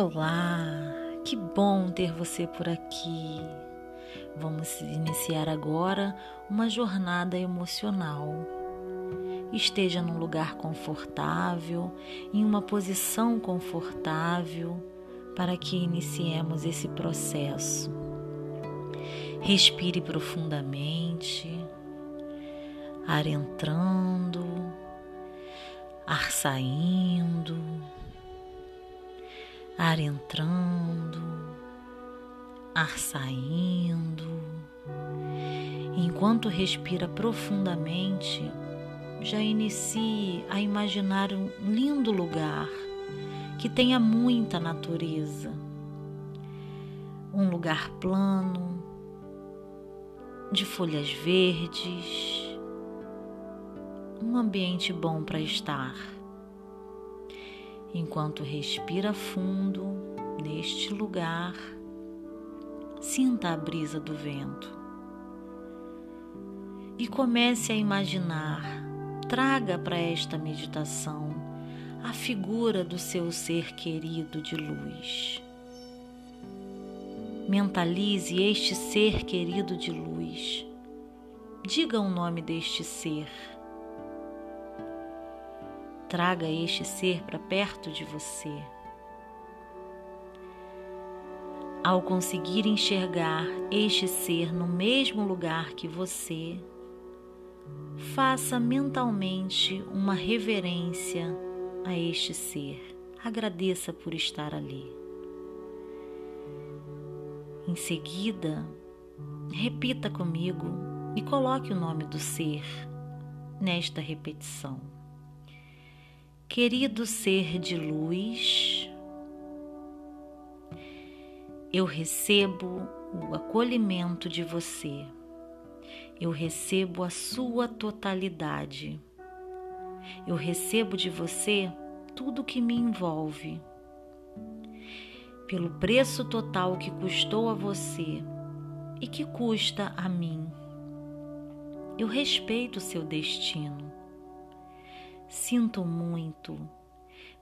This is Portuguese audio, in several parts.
Olá, que bom ter você por aqui. Vamos iniciar agora uma jornada emocional. Esteja num lugar confortável, em uma posição confortável, para que iniciemos esse processo. Respire profundamente, ar entrando, ar saindo ar entrando, ar saindo. Enquanto respira profundamente, já inicie a imaginar um lindo lugar que tenha muita natureza. Um lugar plano, de folhas verdes, um ambiente bom para estar. Enquanto respira fundo neste lugar, sinta a brisa do vento e comece a imaginar, traga para esta meditação a figura do seu ser querido de luz. Mentalize este ser querido de luz. Diga o nome deste ser Traga este ser para perto de você. Ao conseguir enxergar este ser no mesmo lugar que você, faça mentalmente uma reverência a este ser. Agradeça por estar ali. Em seguida, repita comigo e coloque o nome do ser nesta repetição. Querido ser de luz, eu recebo o acolhimento de você, eu recebo a sua totalidade, eu recebo de você tudo que me envolve. Pelo preço total que custou a você e que custa a mim, eu respeito o seu destino. Sinto muito.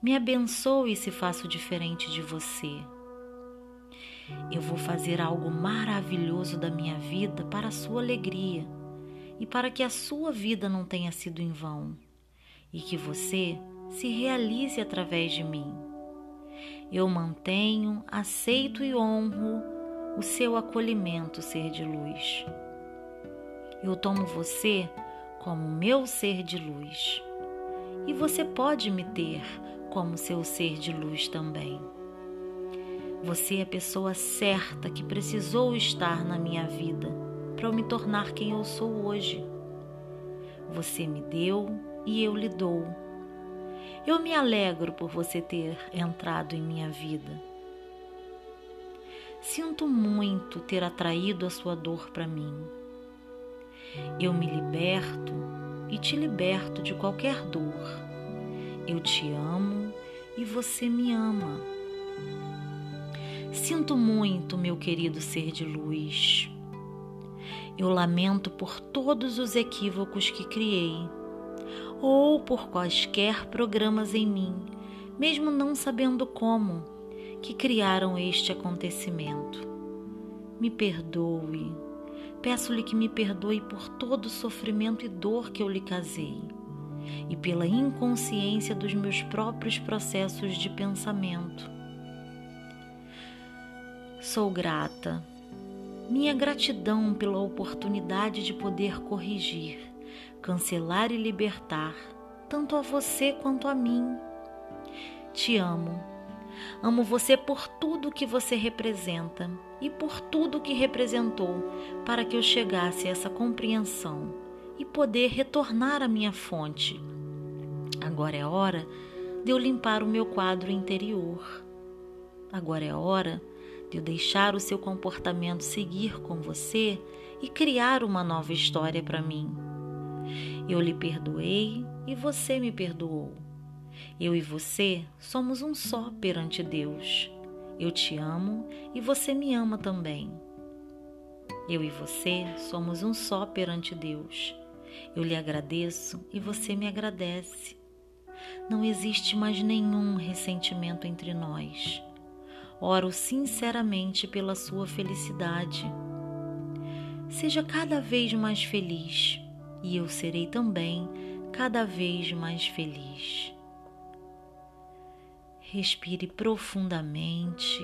Me abençoe se faço diferente de você. Eu vou fazer algo maravilhoso da minha vida para a sua alegria e para que a sua vida não tenha sido em vão e que você se realize através de mim. Eu mantenho, aceito e honro o seu acolhimento, ser de luz. Eu tomo você como meu ser de luz você pode me ter como seu ser de luz também. Você é a pessoa certa que precisou estar na minha vida para eu me tornar quem eu sou hoje. Você me deu e eu lhe dou. Eu me alegro por você ter entrado em minha vida. Sinto muito ter atraído a sua dor para mim. Eu me liberto e te liberto de qualquer dor. Eu te amo e você me ama. Sinto muito, meu querido ser de luz. Eu lamento por todos os equívocos que criei, ou por quaisquer programas em mim, mesmo não sabendo como, que criaram este acontecimento. Me perdoe Peço-lhe que me perdoe por todo o sofrimento e dor que eu lhe casei e pela inconsciência dos meus próprios processos de pensamento. Sou grata. Minha gratidão pela oportunidade de poder corrigir, cancelar e libertar, tanto a você quanto a mim. Te amo Amo você por tudo que você representa e por tudo que representou para que eu chegasse a essa compreensão e poder retornar à minha fonte. Agora é hora de eu limpar o meu quadro interior. Agora é hora de eu deixar o seu comportamento seguir com você e criar uma nova história para mim. Eu lhe perdoei e você me perdoou. Eu e você somos um só perante Deus. Eu te amo e você me ama também. Eu e você somos um só perante Deus. Eu lhe agradeço e você me agradece. Não existe mais nenhum ressentimento entre nós. oro sinceramente pela sua felicidade. Seja cada vez mais feliz e eu serei também cada vez mais feliz. Respire profundamente.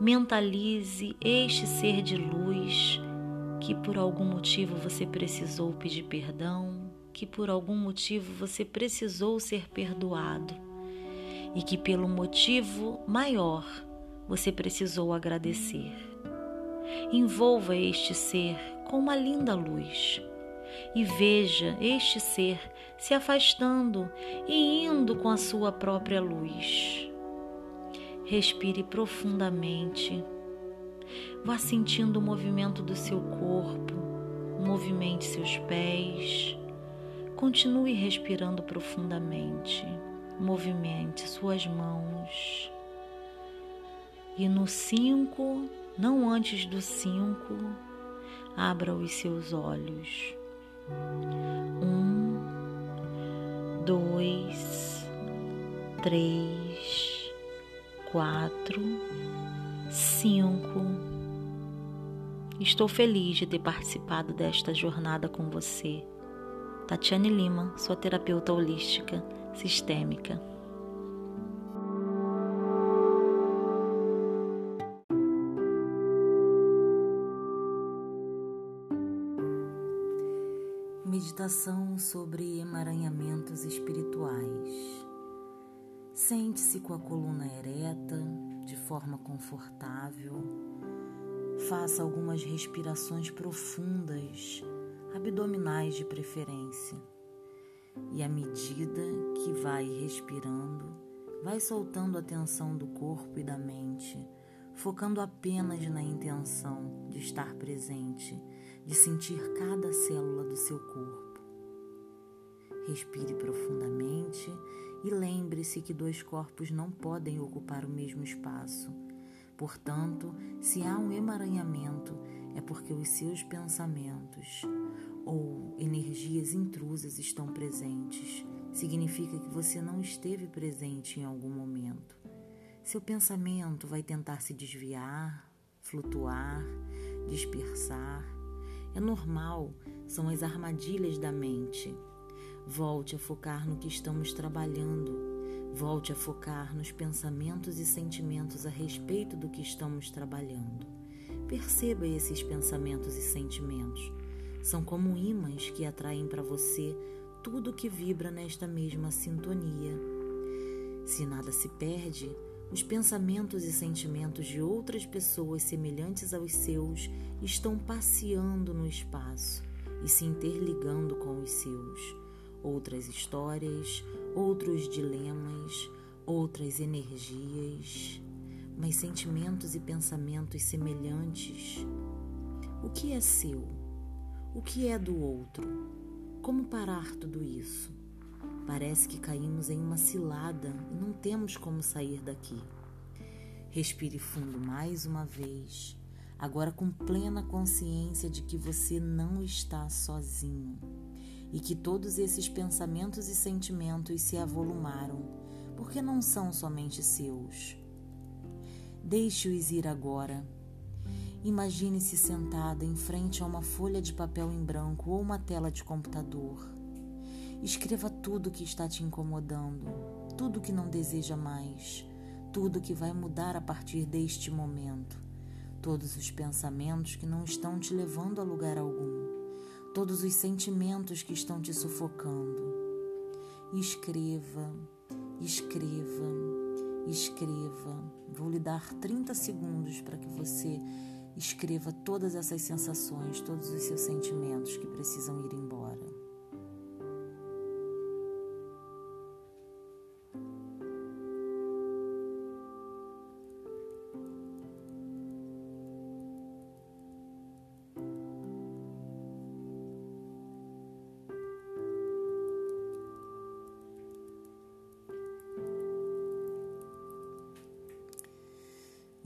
Mentalize este ser de luz que por algum motivo você precisou pedir perdão, que por algum motivo você precisou ser perdoado e que pelo motivo maior você precisou agradecer. Envolva este ser com uma linda luz e veja este ser se afastando e indo com a sua própria luz. Respire profundamente. Vá sentindo o movimento do seu corpo, movimente seus pés. Continue respirando profundamente. Movimente suas mãos. E no cinco, não antes do cinco, abra os seus olhos. Um, dois, três, quatro, cinco. Estou feliz de ter participado desta jornada com você. Tatiane Lima, sua terapeuta holística sistêmica. Meditação sobre emaranhamentos espirituais. Sente-se com a coluna ereta, de forma confortável. Faça algumas respirações profundas, abdominais de preferência. E à medida que vai respirando, vai soltando a tensão do corpo e da mente, focando apenas na intenção de estar presente, de sentir cada célula do seu corpo. Respire profundamente e lembre-se que dois corpos não podem ocupar o mesmo espaço. Portanto, se há um emaranhamento, é porque os seus pensamentos ou energias intrusas estão presentes. Significa que você não esteve presente em algum momento. Seu pensamento vai tentar se desviar, flutuar, dispersar. É normal, são as armadilhas da mente. Volte a focar no que estamos trabalhando. Volte a focar nos pensamentos e sentimentos a respeito do que estamos trabalhando. Perceba esses pensamentos e sentimentos. São como ímãs que atraem para você tudo que vibra nesta mesma sintonia. Se nada se perde, os pensamentos e sentimentos de outras pessoas semelhantes aos seus estão passeando no espaço e se interligando com os seus outras histórias, outros dilemas, outras energias, mas sentimentos e pensamentos semelhantes. O que é seu? O que é do outro? Como parar tudo isso? Parece que caímos em uma cilada e não temos como sair daqui. Respire fundo mais uma vez, agora com plena consciência de que você não está sozinho e que todos esses pensamentos e sentimentos se avolumaram, porque não são somente seus. Deixe-os ir agora. Imagine-se sentada em frente a uma folha de papel em branco ou uma tela de computador. Escreva tudo que está te incomodando, tudo que não deseja mais, tudo que vai mudar a partir deste momento, todos os pensamentos que não estão te levando a lugar algum todos os sentimentos que estão te sufocando. Escreva, escreva, escreva. Vou lhe dar 30 segundos para que você escreva todas essas sensações, todos os seus sentimentos que precisam ir embora.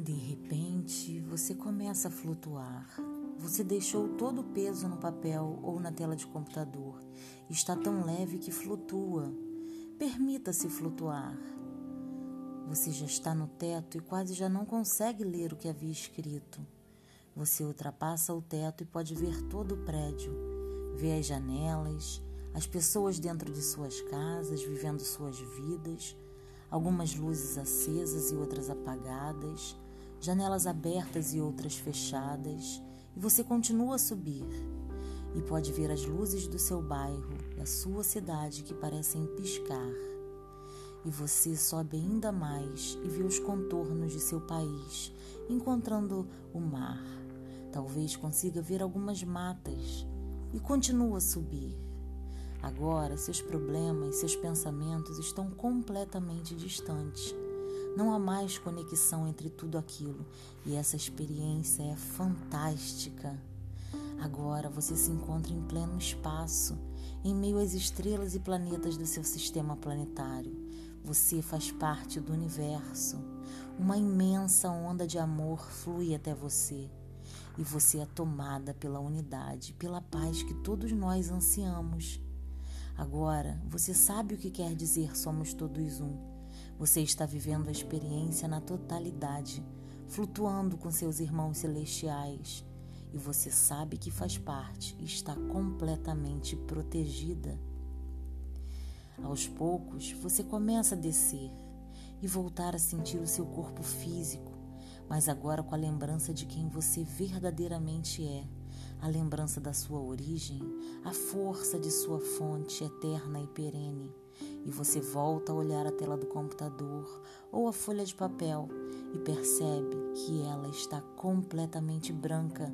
De repente, você começa a flutuar. Você deixou todo o peso no papel ou na tela de computador. Está tão leve que flutua. Permita-se flutuar. Você já está no teto e quase já não consegue ler o que havia escrito. Você ultrapassa o teto e pode ver todo o prédio, vê as janelas, as pessoas dentro de suas casas vivendo suas vidas, algumas luzes acesas e outras apagadas, janelas abertas e outras fechadas, e você continua a subir e pode ver as luzes do seu bairro, da sua cidade que parecem piscar. E você sobe ainda mais e vê os contornos de seu país, encontrando o mar. Talvez consiga ver algumas matas e continua a subir. Agora, seus problemas, seus pensamentos estão completamente distantes. Não há mais conexão entre tudo aquilo e essa experiência é fantástica. Agora você se encontra em pleno espaço, em meio às estrelas e planetas do seu sistema planetário. Você faz parte do universo. Uma imensa onda de amor flui até você. E você é tomada pela unidade, pela paz que todos nós ansiamos. Agora você sabe o que quer dizer somos todos um. Você está vivendo a experiência na totalidade, flutuando com seus irmãos celestiais e você sabe que faz parte e está completamente protegida. Aos poucos, você começa a descer e voltar a sentir o seu corpo físico, mas agora com a lembrança de quem você verdadeiramente é, a lembrança da sua origem, a força de sua fonte eterna e perene. E você volta a olhar a tela do computador ou a folha de papel e percebe que ela está completamente branca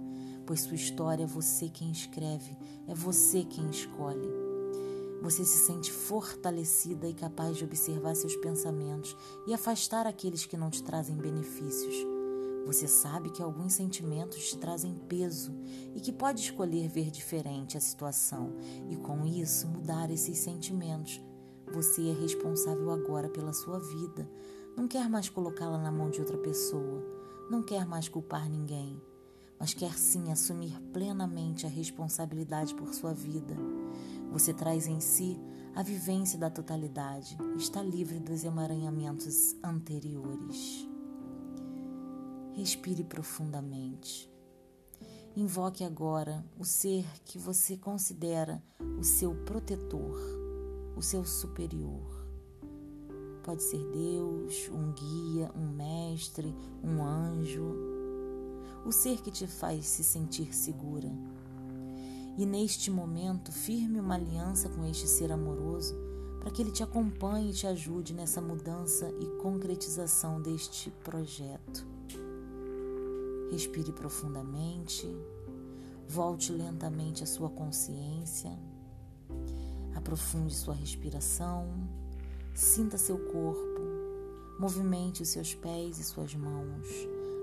pois sua história é você quem escreve, é você quem escolhe. Você se sente fortalecida e capaz de observar seus pensamentos e afastar aqueles que não te trazem benefícios. Você sabe que alguns sentimentos te trazem peso e que pode escolher ver diferente a situação e, com isso, mudar esses sentimentos. Você é responsável agora pela sua vida. Não quer mais colocá-la na mão de outra pessoa. Não quer mais culpar ninguém mas quer sim assumir plenamente a responsabilidade por sua vida. Você traz em si a vivência da totalidade, está livre dos emaranhamentos anteriores. Respire profundamente. Invoque agora o ser que você considera o seu protetor, o seu superior. Pode ser Deus, um guia, um mestre, um anjo o ser que te faz se sentir segura. E neste momento, firme uma aliança com este ser amoroso para que ele te acompanhe e te ajude nessa mudança e concretização deste projeto. Respire profundamente, volte lentamente a sua consciência, aprofunde sua respiração, sinta seu corpo, movimente os seus pés e suas mãos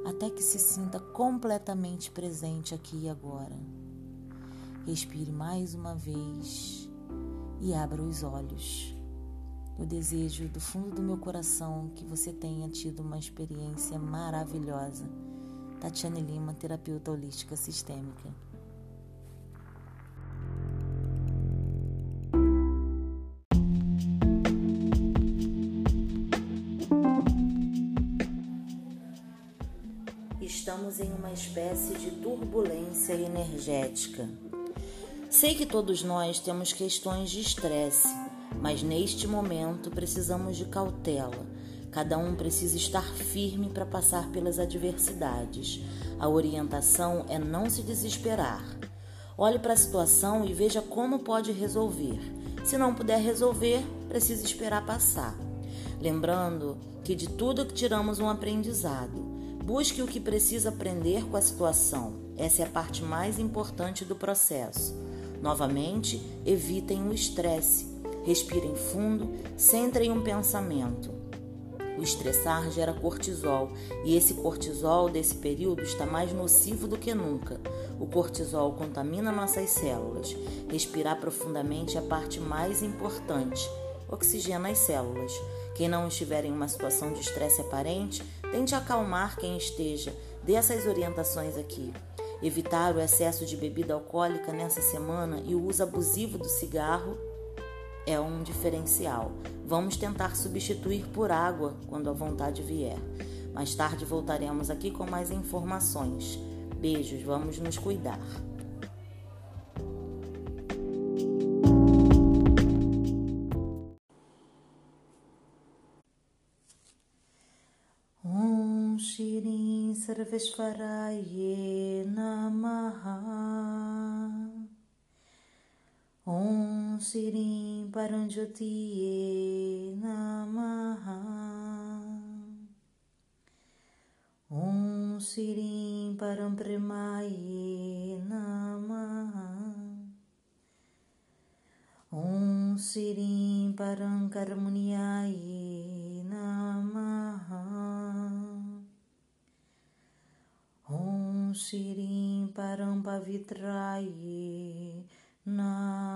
até que se sinta completamente presente aqui e agora. Respire mais uma vez e abra os olhos. Eu desejo do fundo do meu coração que você tenha tido uma experiência maravilhosa. Tatiane Lima, terapeuta holística sistêmica. Energética. Sei que todos nós temos questões de estresse, mas neste momento precisamos de cautela. Cada um precisa estar firme para passar pelas adversidades. A orientação é não se desesperar. Olhe para a situação e veja como pode resolver. Se não puder resolver, precisa esperar passar. Lembrando que de tudo que tiramos um aprendizado. Busque o que precisa aprender com a situação. Essa é a parte mais importante do processo. Novamente, evitem o estresse. Respirem fundo, centrem um pensamento. O estressar gera cortisol e esse cortisol desse período está mais nocivo do que nunca. O cortisol contamina nossas células. Respirar profundamente é a parte mais importante. Oxigena as células. Quem não estiver em uma situação de estresse aparente, tente acalmar quem esteja. Dê essas orientações aqui. Evitar o excesso de bebida alcoólica nessa semana e o uso abusivo do cigarro. é um diferencial. Vamos tentar substituir por água quando a vontade vier. Mais tarde voltaremos aqui com mais informações. Beijos, vamos nos cuidar. Sarveshvaraye Namaha. Om Shirin Paranjyotiye Namaha. Om Shirin Parampremaye Namaha. Om Shirin Parampavitraye Namaha